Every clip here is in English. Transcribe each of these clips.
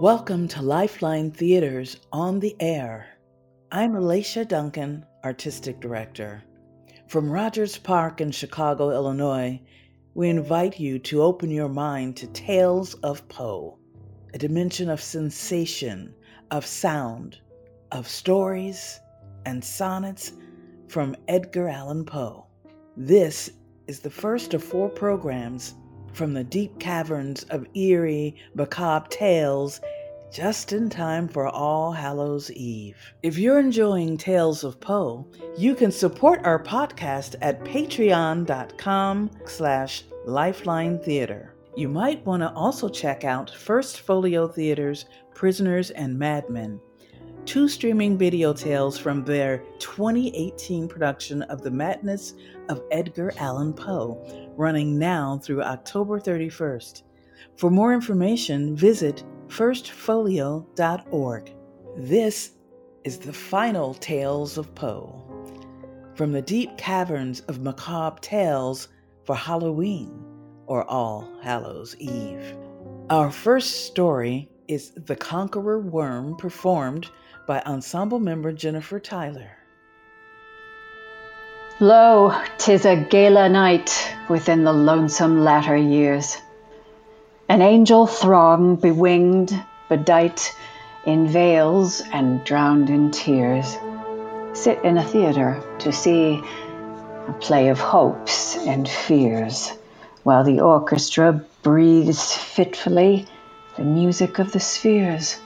Welcome to Lifeline Theaters on the Air. I'm Ilesa Duncan, Artistic Director. From Rogers Park in Chicago, Illinois, we invite you to open your mind to Tales of Poe, a dimension of sensation, of sound, of stories, and sonnets from Edgar Allan Poe. This is the first of four programs from the deep caverns of eerie, macabre tales just in time for All Hallows Eve. If you're enjoying Tales of Poe, you can support our podcast at patreon.com slash lifeline theater. You might want to also check out First Folio Theater's Prisoners and Madmen, two streaming video tales from their 2018 production of The Madness of Edgar Allan Poe, running now through October 31st. For more information, visit firstfolio.org. This is the final Tales of Poe. From the deep caverns of macabre tales for Halloween or All Hallows Eve. Our first story is The Conqueror Worm, performed by ensemble member Jennifer Tyler. Lo, tis a gala night within the lonesome latter years. An angel throng, bewinged, bedight in veils and drowned in tears, sit in a theater to see a play of hopes and fears, while the orchestra breathes fitfully the music of the spheres.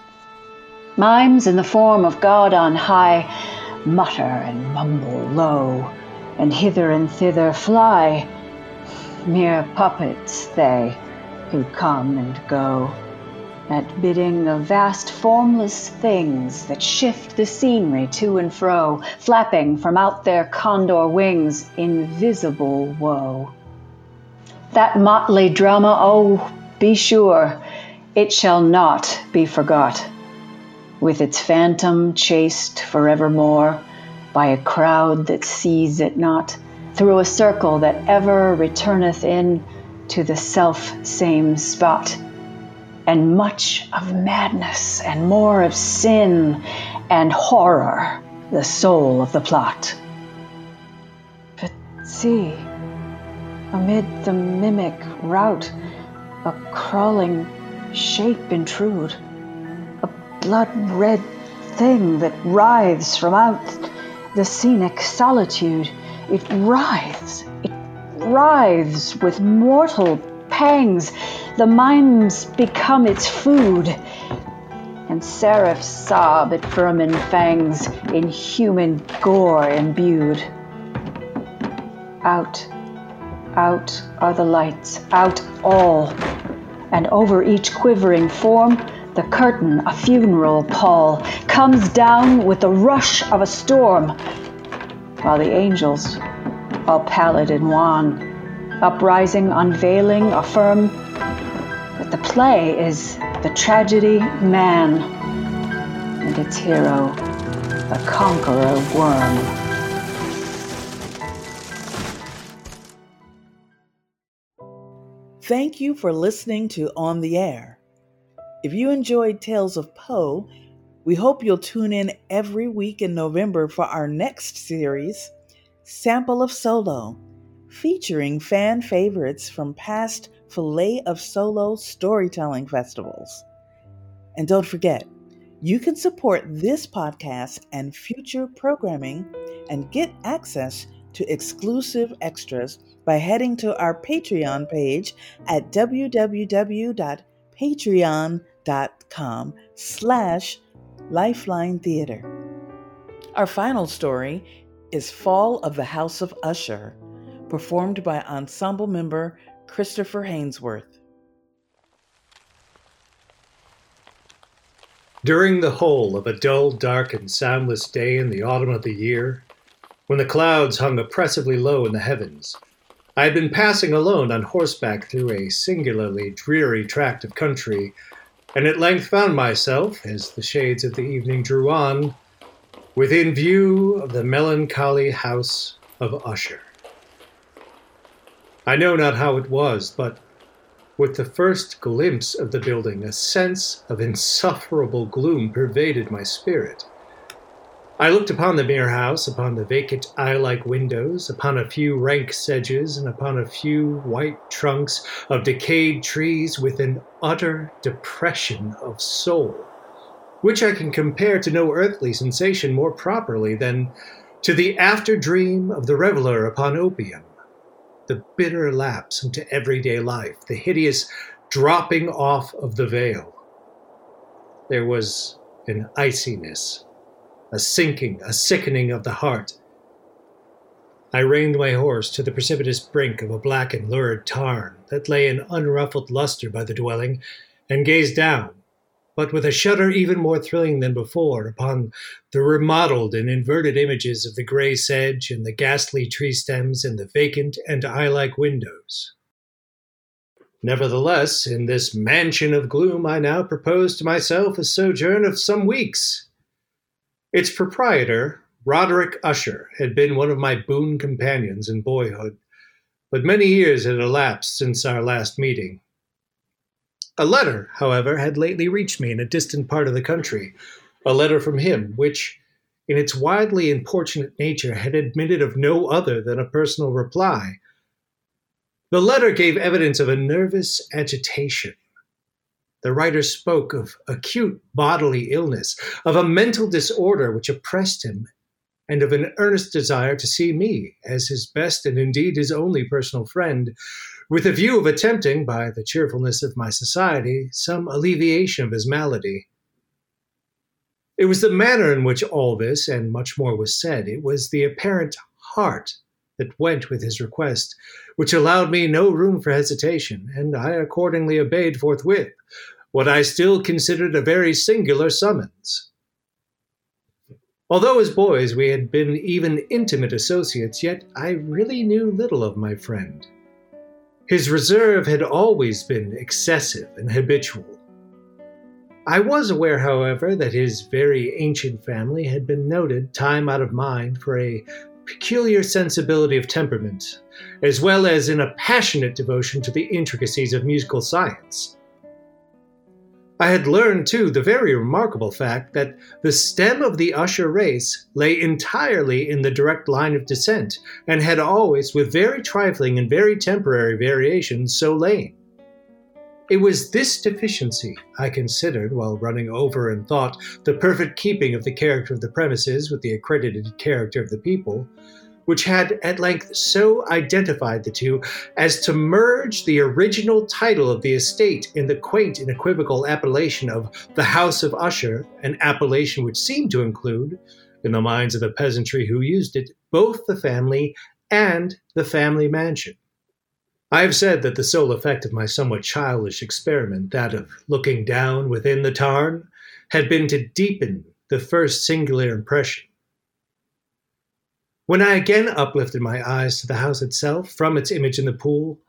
Mimes in the form of God on high mutter and mumble low, and hither and thither fly, mere puppets they who come and go, at bidding of vast formless things that shift the scenery to and fro, flapping from out their condor wings invisible woe. That motley drama, oh, be sure, it shall not be forgot, with its phantom chased forevermore by a crowd that sees it not, through a circle that ever returneth in to the self same spot, and much of madness and more of sin and horror, the soul of the plot. But see, amid the mimic rout, a crawling shape intrude, a blood red thing that writhes from out the scenic solitude. It writhes, it writhes with mortal pangs. The mimes become its food, and seraphs sob at vermin fangs in human gore imbued. Out, out are the lights, out all, and over each quivering form, the curtain, a funeral pall, comes down with the rush of a storm, while the angels all pallid and wan, uprising, unveiling, affirm that the play is the tragedy man, and its hero, the conqueror worm. Thank you for listening to On the Air. If you enjoyed Tales of Poe, we hope you'll tune in every week in November for our next series, Sample of Solo, featuring fan favorites from past Filet of Solo storytelling festivals. And don't forget, you can support this podcast and future programming and get access to exclusive extras by heading to our Patreon page at www.patreon.com slash lifeline theater. Our final story is Fall of the House of Usher, performed by ensemble member Christopher Hainsworth. During the whole of a dull, dark, and soundless day in the autumn of the year, when the clouds hung oppressively low in the heavens, I had been passing alone on horseback through a singularly dreary tract of country, and at length found myself, as the shades of the evening drew on, within view of the melancholy house of Usher. I know not how it was, but With the first glimpse of the building, a sense of insufferable gloom pervaded my spirit. I looked upon the mere house, upon the vacant eye like windows, upon a few rank sedges, and upon a few white trunks of decayed trees with an utter depression of soul, which I can compare to no earthly sensation more properly than to the after dream of the reveler upon opium, the bitter lapse into everyday life, the hideous dropping off of the veil. There was an iciness a sinking, a sickening of the heart. I reined my horse to the precipitous brink of a black and lurid tarn that lay in unruffled luster by the dwelling, and gazed down, but with a shudder even more thrilling than before, upon the remodeled and inverted images of the grey sedge and the ghastly tree stems and the vacant and eye like windows. Nevertheless, in this mansion of gloom, I now proposed to myself a sojourn of some weeks, its proprietor, Roderick Usher, had been one of my boon companions in boyhood, but many years had elapsed since our last meeting. A letter, however, had lately reached me in a distant part of the country, a letter from him, which, in its widely importunate nature, had admitted of no other than a personal reply. The letter gave evidence of a nervous agitation the writer spoke of acute bodily illness, of a mental disorder which oppressed him, and of an earnest desire to see me as his best and indeed his only personal friend, with a view of attempting, by the cheerfulness of my society, some alleviation of his malady. It was the manner in which all this and much more was said, it was the apparent heart that went with his request, which allowed me no room for hesitation, and I accordingly obeyed forthwith, what I still considered a very singular summons. Although as boys we had been even intimate associates, yet I really knew little of my friend. His reserve had always been excessive and habitual. I was aware, however, that his very ancient family had been noted, time out of mind, for a peculiar sensibility of temperament, as well as in a passionate devotion to the intricacies of musical science. I had learned, too, the very remarkable fact that the stem of the Usher race lay entirely in the direct line of descent, and had always, with very trifling and very temporary variations, so lain. It was this deficiency, I considered while running over in thought the perfect keeping of the character of the premises with the accredited character of the people, which had at length so identified the two as to merge the original title of the estate in the quaint and equivocal appellation of the House of Usher, an appellation which seemed to include, in the minds of the peasantry who used it, both the family and the family mansion. I have said that the sole effect of my somewhat childish experiment, that of looking down within the tarn, had been to deepen the first singular impression when I again uplifted my eyes to the house itself from its image in the pool,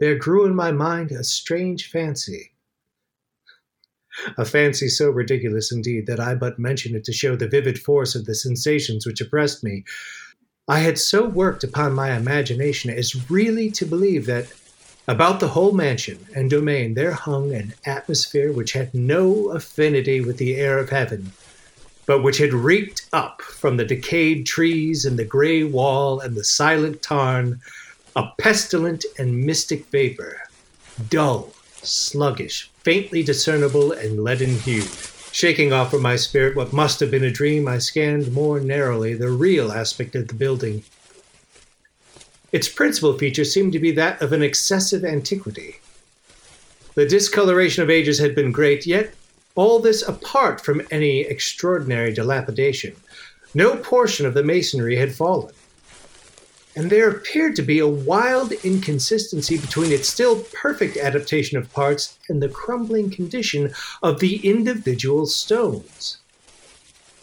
there grew in my mind a strange fancy. A fancy so ridiculous indeed that I but mention it to show the vivid force of the sensations which oppressed me. I had so worked upon my imagination as really to believe that about the whole mansion and domain there hung an atmosphere which had no affinity with the air of heaven but which had reeked up from the decayed trees and the gray wall and the silent tarn, a pestilent and mystic vapor, dull, sluggish, faintly discernible, and leaden hued. Shaking off from my spirit what must have been a dream, I scanned more narrowly the real aspect of the building. Its principal feature seemed to be that of an excessive antiquity. The discoloration of ages had been great, yet all this apart from any extraordinary dilapidation. No portion of the masonry had fallen. And there appeared to be a wild inconsistency between its still perfect adaptation of parts and the crumbling condition of the individual stones.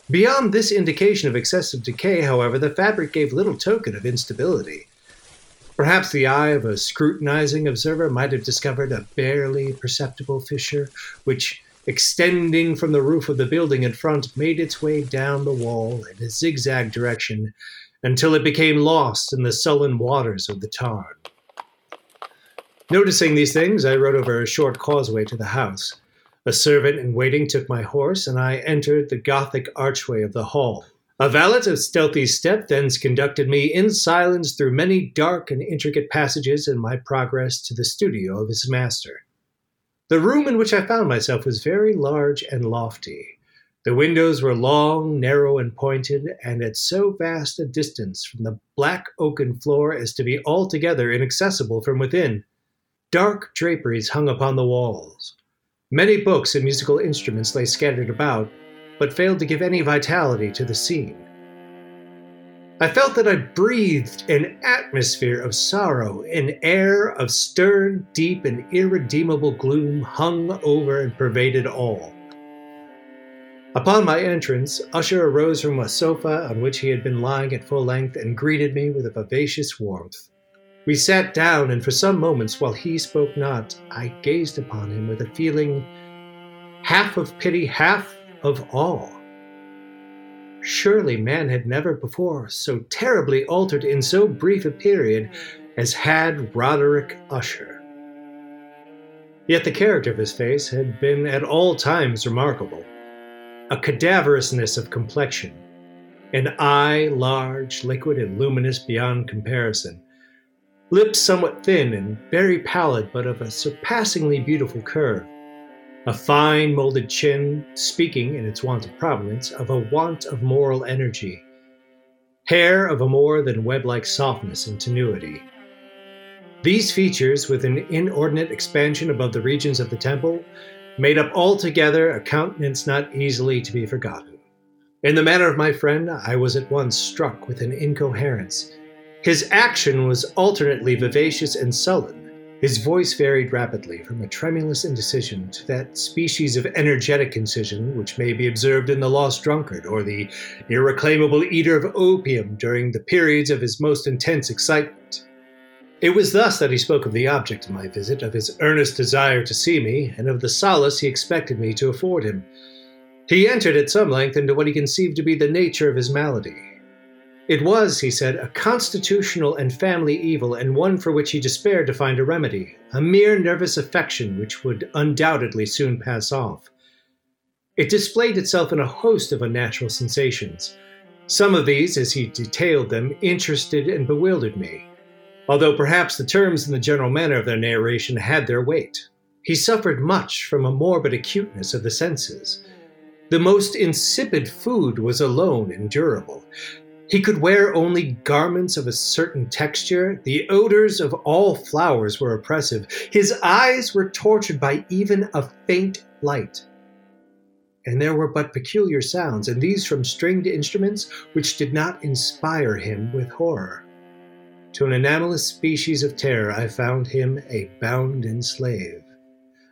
Beyond this indication of excessive decay, however, the fabric gave little token of instability. Perhaps the eye of a scrutinizing observer might have discovered a barely perceptible fissure, which extending from the roof of the building in front, made its way down the wall in a zigzag direction until it became lost in the sullen waters of the tarn. Noticing these things, I rode over a short causeway to the house. A servant in waiting took my horse, and I entered the Gothic archway of the hall. A valet of stealthy step thence conducted me in silence through many dark and intricate passages in my progress to the studio of his master. The room in which I found myself was very large and lofty. The windows were long, narrow, and pointed, and at so vast a distance from the black oaken floor as to be altogether inaccessible from within. Dark draperies hung upon the walls. Many books and musical instruments lay scattered about, but failed to give any vitality to the scene. I felt that I breathed an atmosphere of sorrow, an air of stern, deep, and irredeemable gloom hung over and pervaded all. Upon my entrance, Usher arose from a sofa on which he had been lying at full length and greeted me with a vivacious warmth. We sat down, and for some moments, while he spoke not, I gazed upon him with a feeling half of pity, half of awe. Surely man had never before so terribly altered in so brief a period as had Roderick Usher. Yet the character of his face had been at all times remarkable. A cadaverousness of complexion, an eye large, liquid, and luminous beyond comparison, lips somewhat thin and very pallid, but of a surpassingly beautiful curve, a fine molded chin, speaking, in its want of prominence, of a want of moral energy, hair of a more than web like softness and tenuity. These features, with an inordinate expansion above the regions of the temple, made up altogether a countenance not easily to be forgotten. In the manner of my friend, I was at once struck with an incoherence. His action was alternately vivacious and sullen, his voice varied rapidly from a tremulous indecision to that species of energetic incision which may be observed in the lost drunkard or the irreclaimable eater of opium during the periods of his most intense excitement. It was thus that he spoke of the object of my visit, of his earnest desire to see me, and of the solace he expected me to afford him. He entered at some length into what he conceived to be the nature of his malady, it was, he said, a constitutional and family evil, and one for which he despaired to find a remedy, a mere nervous affection which would undoubtedly soon pass off. It displayed itself in a host of unnatural sensations. Some of these, as he detailed them, interested and bewildered me, although perhaps the terms and the general manner of their narration had their weight. He suffered much from a morbid acuteness of the senses. The most insipid food was alone endurable. He could wear only garments of a certain texture. The odors of all flowers were oppressive. His eyes were tortured by even a faint light. And there were but peculiar sounds, and these from stringed instruments which did not inspire him with horror. To an anomalous species of terror, I found him a bounden slave.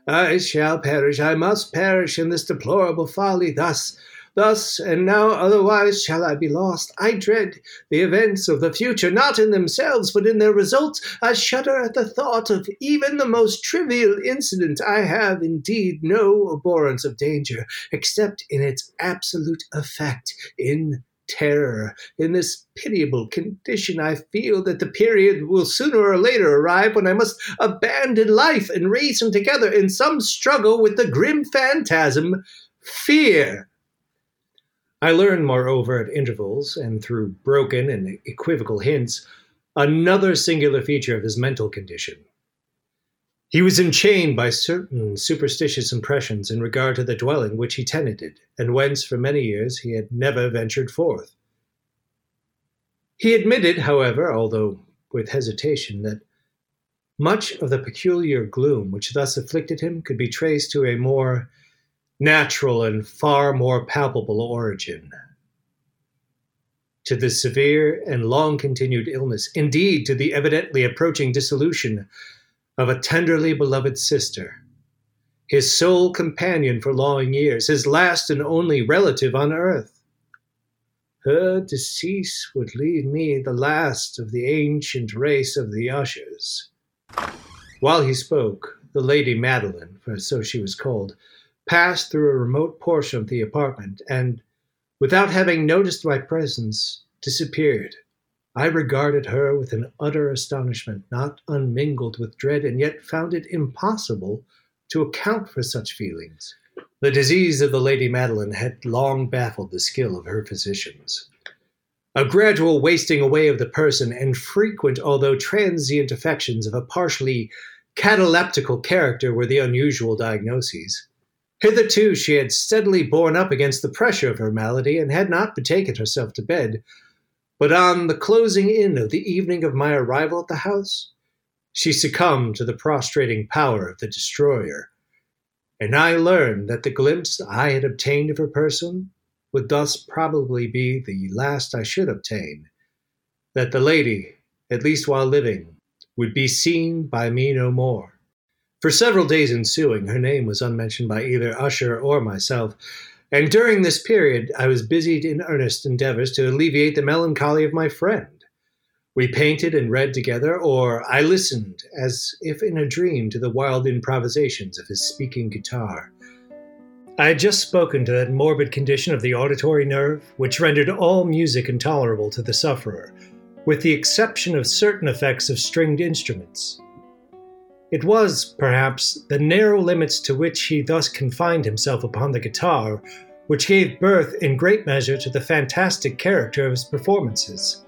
I shall perish, I must perish in this deplorable folly, thus Thus, and now otherwise shall I be lost. I dread the events of the future, not in themselves, but in their results. I shudder at the thought of even the most trivial incident. I have indeed no abhorrence of danger, except in its absolute effect, in terror. In this pitiable condition, I feel that the period will sooner or later arrive when I must abandon life and reason together in some struggle with the grim phantasm, fear. I learned, moreover, at intervals, and through broken and equivocal hints, another singular feature of his mental condition. He was enchained by certain superstitious impressions in regard to the dwelling which he tenanted, and whence for many years he had never ventured forth. He admitted, however, although with hesitation, that much of the peculiar gloom which thus afflicted him could be traced to a more natural and far more palpable origin. To the severe and long continued illness, indeed, to the evidently approaching dissolution of a tenderly beloved sister, his sole companion for long years, his last and only relative on earth. Her decease would leave me the last of the ancient race of the Ushers. While he spoke, the Lady Madeline, for so she was called, passed through a remote portion of the apartment and, without having noticed my presence, disappeared. I regarded her with an utter astonishment, not unmingled with dread, and yet found it impossible to account for such feelings. The disease of the Lady Madeline had long baffled the skill of her physicians. A gradual wasting away of the person and frequent, although transient, affections of a partially cataleptical character were the unusual diagnoses. Hitherto she had steadily borne up against the pressure of her malady and had not betaken herself to bed, but on the closing in of the evening of my arrival at the house, she succumbed to the prostrating power of the destroyer, and I learned that the glimpse I had obtained of her person would thus probably be the last I should obtain, that the lady, at least while living, would be seen by me no more. For several days ensuing, her name was unmentioned by either Usher or myself, and during this period I was busied in earnest endeavors to alleviate the melancholy of my friend. We painted and read together, or I listened, as if in a dream, to the wild improvisations of his speaking guitar. I had just spoken to that morbid condition of the auditory nerve, which rendered all music intolerable to the sufferer, with the exception of certain effects of stringed instruments. It was, perhaps, the narrow limits to which he thus confined himself upon the guitar which gave birth in great measure to the fantastic character of his performances.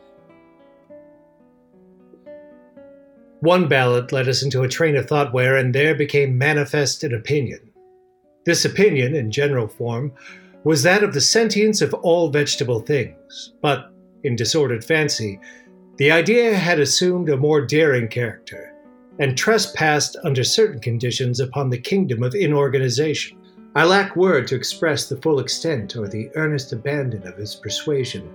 One ballad led us into a train of thought where and there became manifest an opinion. This opinion, in general form, was that of the sentience of all vegetable things, but, in disordered fancy, the idea had assumed a more daring character and trespassed under certain conditions upon the kingdom of inorganization. I lack word to express the full extent or the earnest abandon of his persuasion.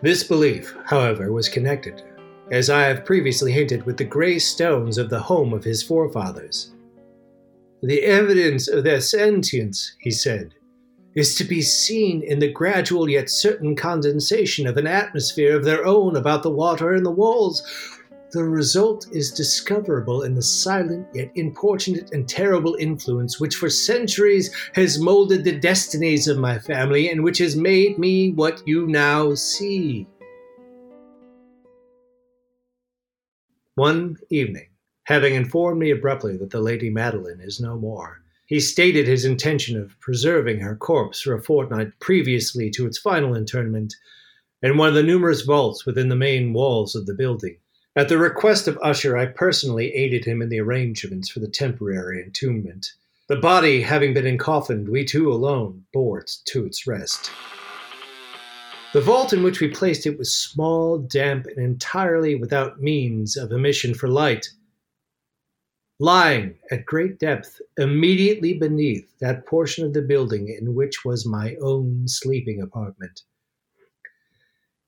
This belief, however, was connected, as I have previously hinted, with the grey stones of the home of his forefathers. The evidence of their sentience, he said, is to be seen in the gradual yet certain condensation of an atmosphere of their own about the water and the walls, the result is discoverable in the silent yet importunate and terrible influence which for centuries has molded the destinies of my family and which has made me what you now see. One evening, having informed me abruptly that the Lady Madeline is no more, he stated his intention of preserving her corpse for a fortnight previously to its final interment in one of the numerous vaults within the main walls of the building. At the request of Usher, I personally aided him in the arrangements for the temporary entombment. The body having been encoffined, we two alone bore it to its rest. The vault in which we placed it was small, damp, and entirely without means of emission for light. Lying at great depth, immediately beneath that portion of the building in which was my own sleeping apartment.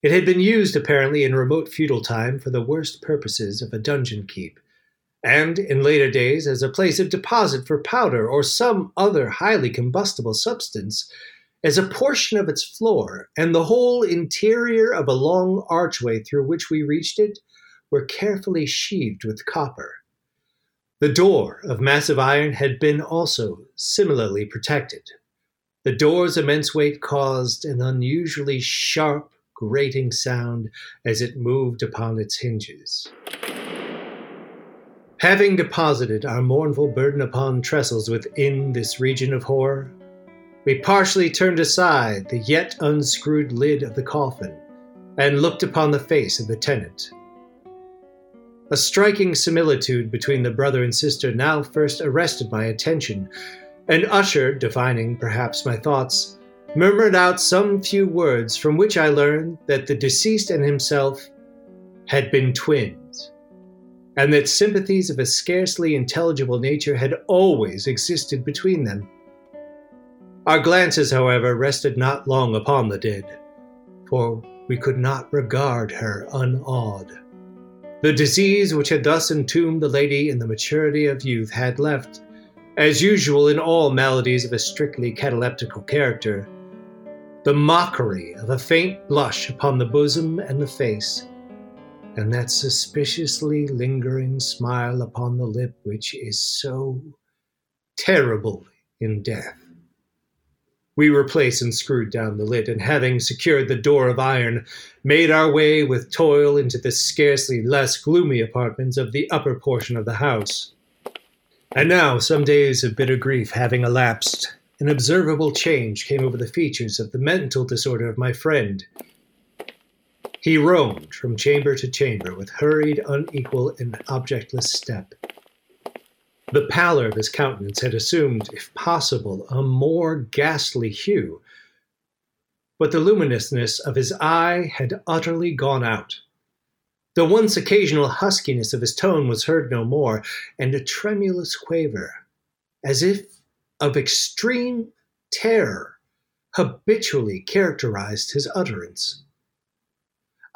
It had been used, apparently, in remote feudal time for the worst purposes of a dungeon keep, and in later days as a place of deposit for powder or some other highly combustible substance, as a portion of its floor and the whole interior of a long archway through which we reached it were carefully sheathed with copper. The door of massive iron had been also similarly protected. The door's immense weight caused an unusually sharp grating sound as it moved upon its hinges. Having deposited our mournful burden upon trestles within this region of horror, we partially turned aside the yet unscrewed lid of the coffin and looked upon the face of the tenant. A striking similitude between the brother and sister now first arrested my attention, and Usher, divining perhaps my thoughts, murmured out some few words from which I learned that the deceased and himself had been twins, and that sympathies of a scarcely intelligible nature had always existed between them. Our glances, however, rested not long upon the dead, for we could not regard her unawed. The disease which had thus entombed the lady in the maturity of youth had left, as usual in all maladies of a strictly cataleptical character, the mockery of a faint blush upon the bosom and the face, and that suspiciously lingering smile upon the lip which is so terrible in death. We replaced and screwed down the lid, and having secured the door of iron, made our way with toil into the scarcely less gloomy apartments of the upper portion of the house. And now, some days of bitter grief having elapsed, an observable change came over the features of the mental disorder of my friend. He roamed from chamber to chamber with hurried, unequal, and objectless step. The pallor of his countenance had assumed, if possible, a more ghastly hue, but the luminousness of his eye had utterly gone out. The once occasional huskiness of his tone was heard no more, and a tremulous quaver, as if of extreme terror, habitually characterized his utterance.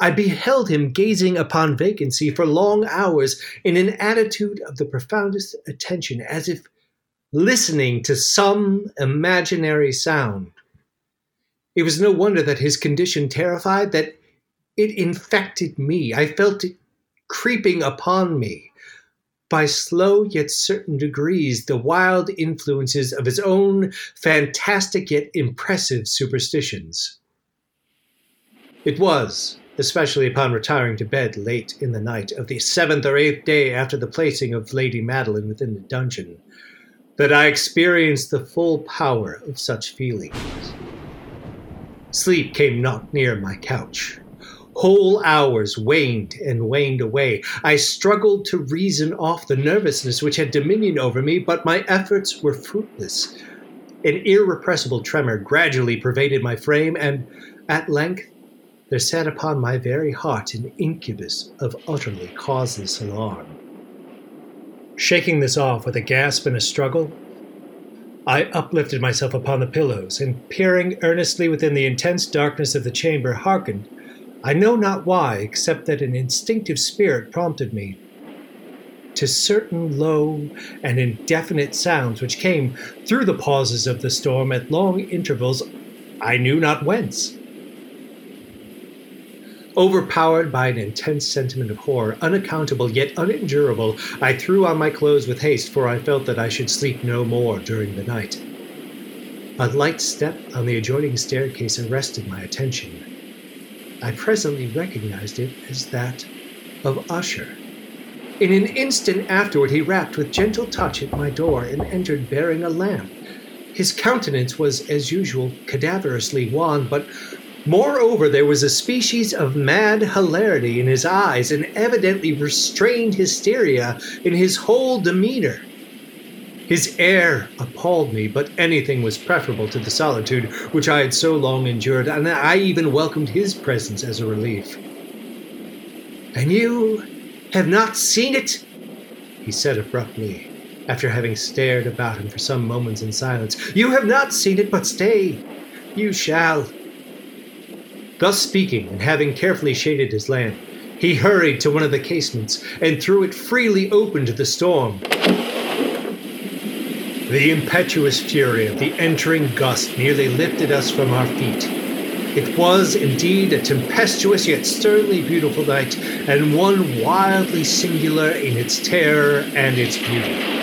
I beheld him gazing upon vacancy for long hours in an attitude of the profoundest attention, as if listening to some imaginary sound. It was no wonder that his condition terrified, that it infected me. I felt it creeping upon me. By slow yet certain degrees, the wild influences of his own fantastic yet impressive superstitions. It was, especially upon retiring to bed late in the night of the seventh or eighth day after the placing of Lady Madeline within the dungeon, that I experienced the full power of such feelings. Sleep came not near my couch. Whole hours waned and waned away. I struggled to reason off the nervousness which had dominion over me, but my efforts were fruitless. An irrepressible tremor gradually pervaded my frame, and at length there sat upon my very heart an incubus of utterly causeless alarm. Shaking this off with a gasp and a struggle, I uplifted myself upon the pillows, and peering earnestly within the intense darkness of the chamber, hearkened, I know not why, except that an instinctive spirit prompted me, to certain low and indefinite sounds which came through the pauses of the storm at long intervals, I knew not whence. Overpowered by an intense sentiment of horror, unaccountable yet unendurable, I threw on my clothes with haste, for I felt that I should sleep no more during the night. A light step on the adjoining staircase arrested my attention. I presently recognized it as that of Usher. In an instant afterward, he rapped with gentle touch at my door and entered bearing a lamp. His countenance was, as usual, cadaverously wan, but Moreover, there was a species of mad hilarity in his eyes, and evidently restrained hysteria in his whole demeanor. His air appalled me, but anything was preferable to the solitude which I had so long endured, and I even welcomed his presence as a relief. And you have not seen it? he said abruptly, after having stared about him for some moments in silence. You have not seen it, but stay, you shall. Thus speaking, and having carefully shaded his lamp, he hurried to one of the casements and threw it freely open to the storm. The impetuous fury of the entering gust nearly lifted us from our feet. It was indeed a tempestuous yet sternly beautiful night, and one wildly singular in its terror and its beauty.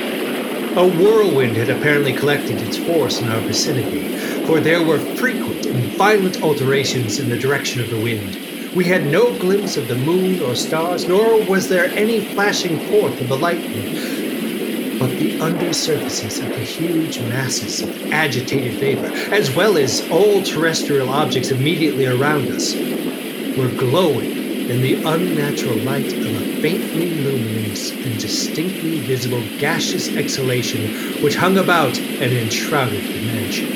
A whirlwind had apparently collected its force in our vicinity, for there were frequent and violent alterations in the direction of the wind. We had no glimpse of the moon or stars, nor was there any flashing forth of the lightning, under surfaces of the huge masses of agitated vapor, as well as all terrestrial objects immediately around us, were glowing in the unnatural light of a faintly luminous and distinctly visible gaseous exhalation which hung about and enshrouded the mansion.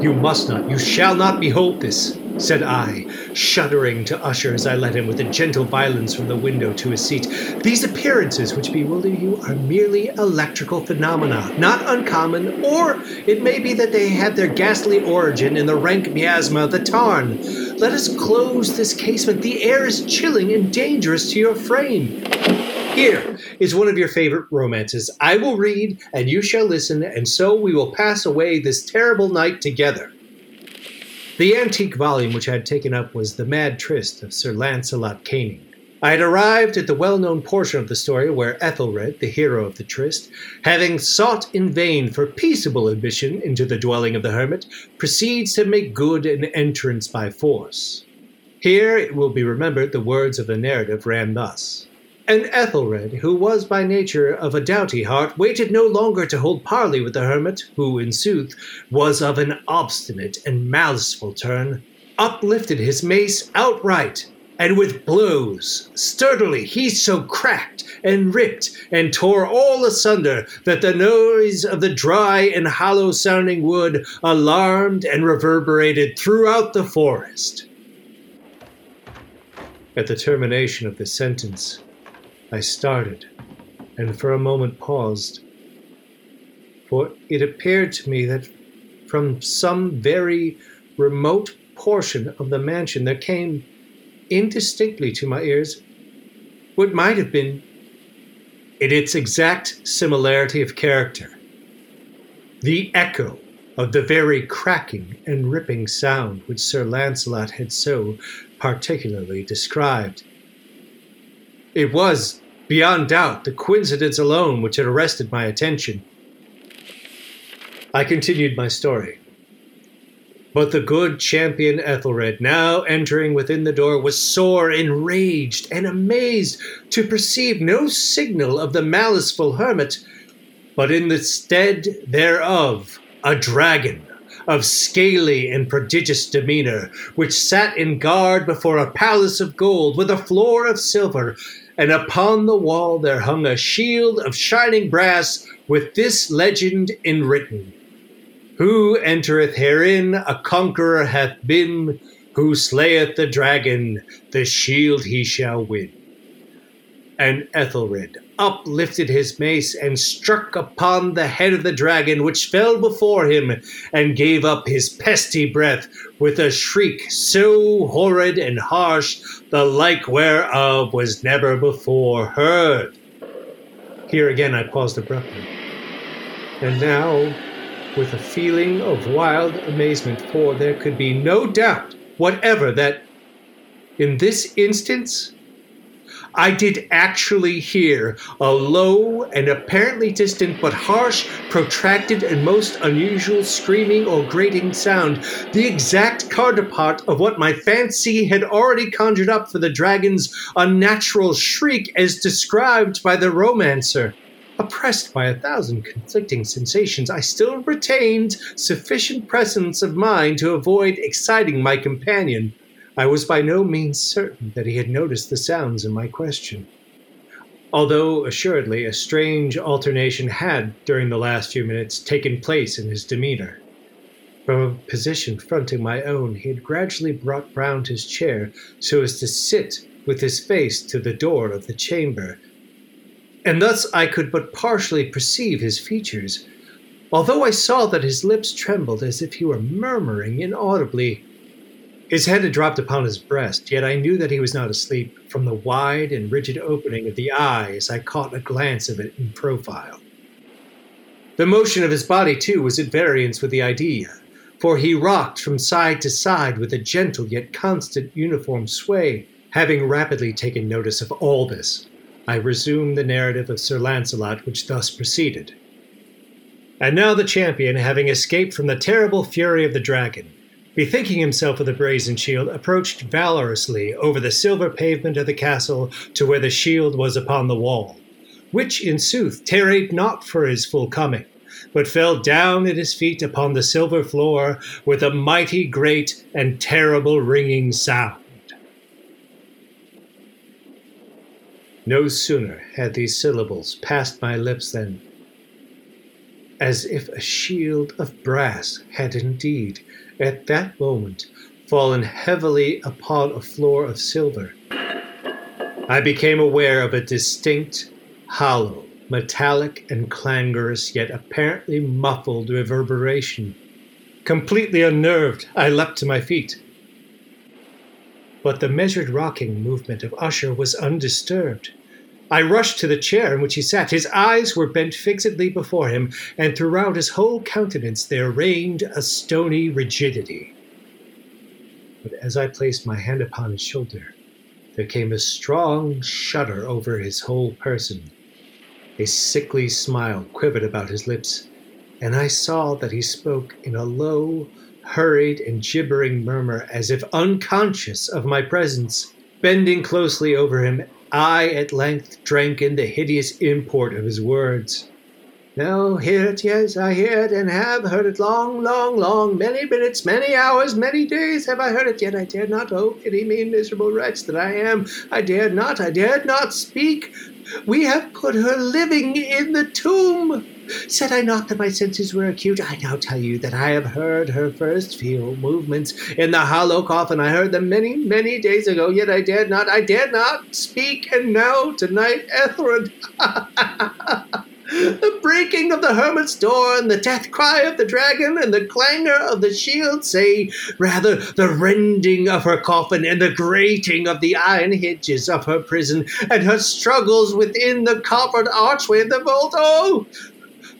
You must not, you shall not behold this, said I, shuddering to Usher as I led him with a gentle violence from the window to his seat. These appearances which bewilder you are merely electrical phenomena, not uncommon, or it may be that they have their ghastly origin in the rank miasma of the tarn. Let us close this casement. The air is chilling and dangerous to your frame. Here is one of your favorite romances. I will read, and you shall listen, and so we will pass away this terrible night together. The antique volume which I had taken up was The Mad Tryst of Sir Launcelot Canning. I had arrived at the well known portion of the story where Ethelred, the hero of the tryst, having sought in vain for peaceable admission into the dwelling of the hermit, proceeds to make good an entrance by force. Here it will be remembered the words of the narrative ran thus. And Ethelred, who was by nature of a doughty heart, waited no longer to hold parley with the hermit, who, in sooth, was of an obstinate and maliceful turn, uplifted his mace outright, and with blows sturdily he so cracked and ripped and tore all asunder that the noise of the dry and hollow sounding wood alarmed and reverberated throughout the forest. At the termination of the sentence, I started and for a moment paused, for it appeared to me that from some very remote portion of the mansion there came indistinctly to my ears what might have been, in its exact similarity of character, the echo of the very cracking and ripping sound which Sir Launcelot had so particularly described. It was, beyond doubt, the coincidence alone which had arrested my attention. I continued my story. But the good champion Ethelred, now entering within the door, was sore enraged and amazed to perceive no signal of the maliceful hermit, but in the stead thereof a dragon of scaly and prodigious demeanor, which sat in guard before a palace of gold with a floor of silver, and upon the wall there hung a shield of shining brass with this legend enwritten who entereth herein a conqueror hath been, who slayeth the dragon, the shield he shall win. And Ethelred uplifted his mace and struck upon the head of the dragon, which fell before him, and gave up his pesty breath with a shriek so horrid and harsh, the like whereof was never before heard. Here again I paused abruptly. And now with a feeling of wild amazement, for there could be no doubt whatever that in this instance, I did actually hear a low and apparently distant but harsh, protracted, and most unusual screaming or grating sound, the exact counterpart of what my fancy had already conjured up for the dragon's unnatural shriek as described by the romancer. Oppressed by a thousand conflicting sensations, I still retained sufficient presence of mind to avoid exciting my companion. I was by no means certain that he had noticed the sounds in my question. Although, assuredly, a strange alternation had, during the last few minutes, taken place in his demeanor. From a position fronting my own, he had gradually brought round his chair so as to sit with his face to the door of the chamber, and thus I could but partially perceive his features, although I saw that his lips trembled as if he were murmuring inaudibly. His head had dropped upon his breast, yet I knew that he was not asleep from the wide and rigid opening of the eye as I caught a glance of it in profile. The motion of his body, too, was at variance with the idea, for he rocked from side to side with a gentle yet constant uniform sway. Having rapidly taken notice of all this, I resume the narrative of Sir Launcelot, which thus proceeded. And now the champion, having escaped from the terrible fury of the dragon, bethinking himself of the brazen shield, approached valorously over the silver pavement of the castle to where the shield was upon the wall, which, in sooth, tarried not for his full coming, but fell down at his feet upon the silver floor with a mighty great and terrible ringing sound. No sooner had these syllables passed my lips than, as if a shield of brass had indeed, at that moment, fallen heavily upon a floor of silver, I became aware of a distinct, hollow, metallic, and clangorous, yet apparently muffled reverberation. Completely unnerved, I leapt to my feet. But the measured rocking movement of Usher was undisturbed. I rushed to the chair in which he sat. His eyes were bent fixedly before him, and throughout his whole countenance there reigned a stony rigidity. But as I placed my hand upon his shoulder, there came a strong shudder over his whole person. A sickly smile quivered about his lips, and I saw that he spoke in a low, hurried, and gibbering murmur as if unconscious of my presence. Bending closely over him, I at length drank in the hideous import of his words. No, hear it, yes, I hear it, and have heard it long, long, long, many minutes, many hours, many days have I heard it, yet I dared not, oh, pity me, miserable wretch that I am, I dared not, I dared not speak. We have put her living in the tomb. Said I not that my senses were acute? I now tell you that I have heard her first few movements in the hollow coffin. I heard them many, many days ago, yet I dared not, I dared not speak, and now, tonight, Ethelred. the breaking of the hermit's door, and the death cry of the dragon, and the clangor of the shield, say rather the rending of her coffin, and the grating of the iron hinges of her prison, and her struggles within the coppered archway of the vault. Oh,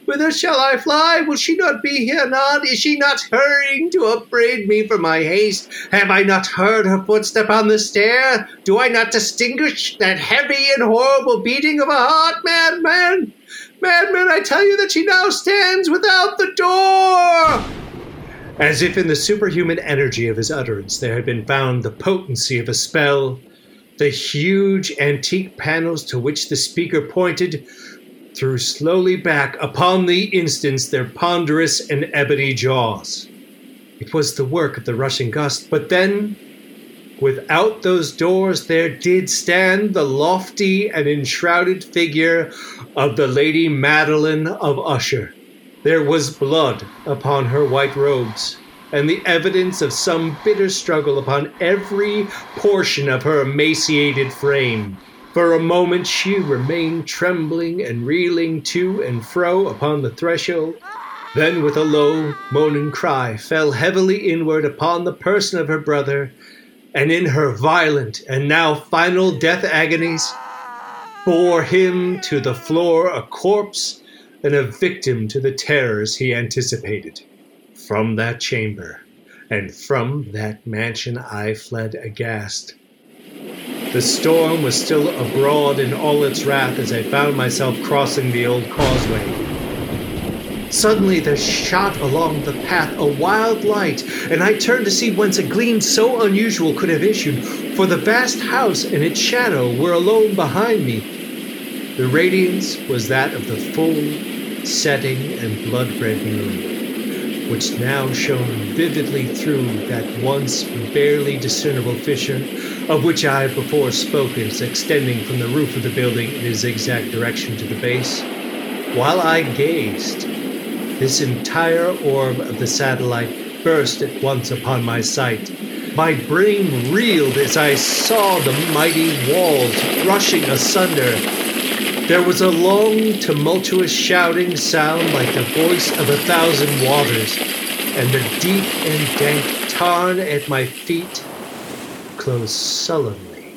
Whither shall I fly? Will she not be here anon? Is she not hurrying to upbraid me for my haste? Have I not heard her footstep on the stair? Do I not distinguish that heavy and horrible beating of a heart? Madman! Madman, I tell you that she now stands without the door! As if in the superhuman energy of his utterance there had been found the potency of a spell, the huge antique panels to which the speaker pointed threw slowly back upon the instance their ponderous and ebony jaws. It was the work of the rushing gust, but then, without those doors, there did stand the lofty and enshrouded figure of the Lady Madeline of Usher. There was blood upon her white robes, and the evidence of some bitter struggle upon every portion of her emaciated frame. For a moment she remained trembling and reeling to and fro upon the threshold, then with a low, moaning cry fell heavily inward upon the person of her brother, and in her violent and now final death agonies, bore him to the floor a corpse and a victim to the terrors he anticipated. From that chamber and from that mansion I fled aghast the storm was still abroad in all its wrath as I found myself crossing the old causeway. Suddenly there shot along the path a wild light, and I turned to see whence a gleam so unusual could have issued, for the vast house and its shadow were alone behind me. The radiance was that of the full, setting, and blood red moon, which now shone vividly through that once barely discernible fissure of which I have before spoken, extending from the roof of the building in a zigzag direction to the base. While I gazed, this entire orb of the satellite burst at once upon my sight. My brain reeled as I saw the mighty walls rushing asunder. There was a long, tumultuous shouting sound like the voice of a thousand waters, and the deep and dank tarn at my feet closed sullenly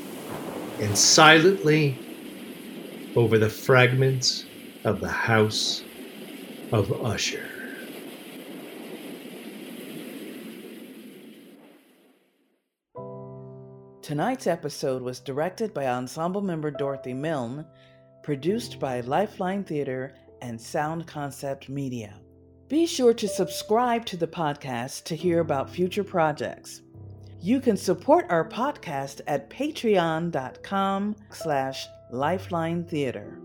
and silently over the fragments of the house of Usher. Tonight's episode was directed by ensemble member Dorothy Milne, produced by Lifeline Theater and Sound Concept Media. Be sure to subscribe to the podcast to hear about future projects. You can support our podcast at patreon.com slash lifeline theater.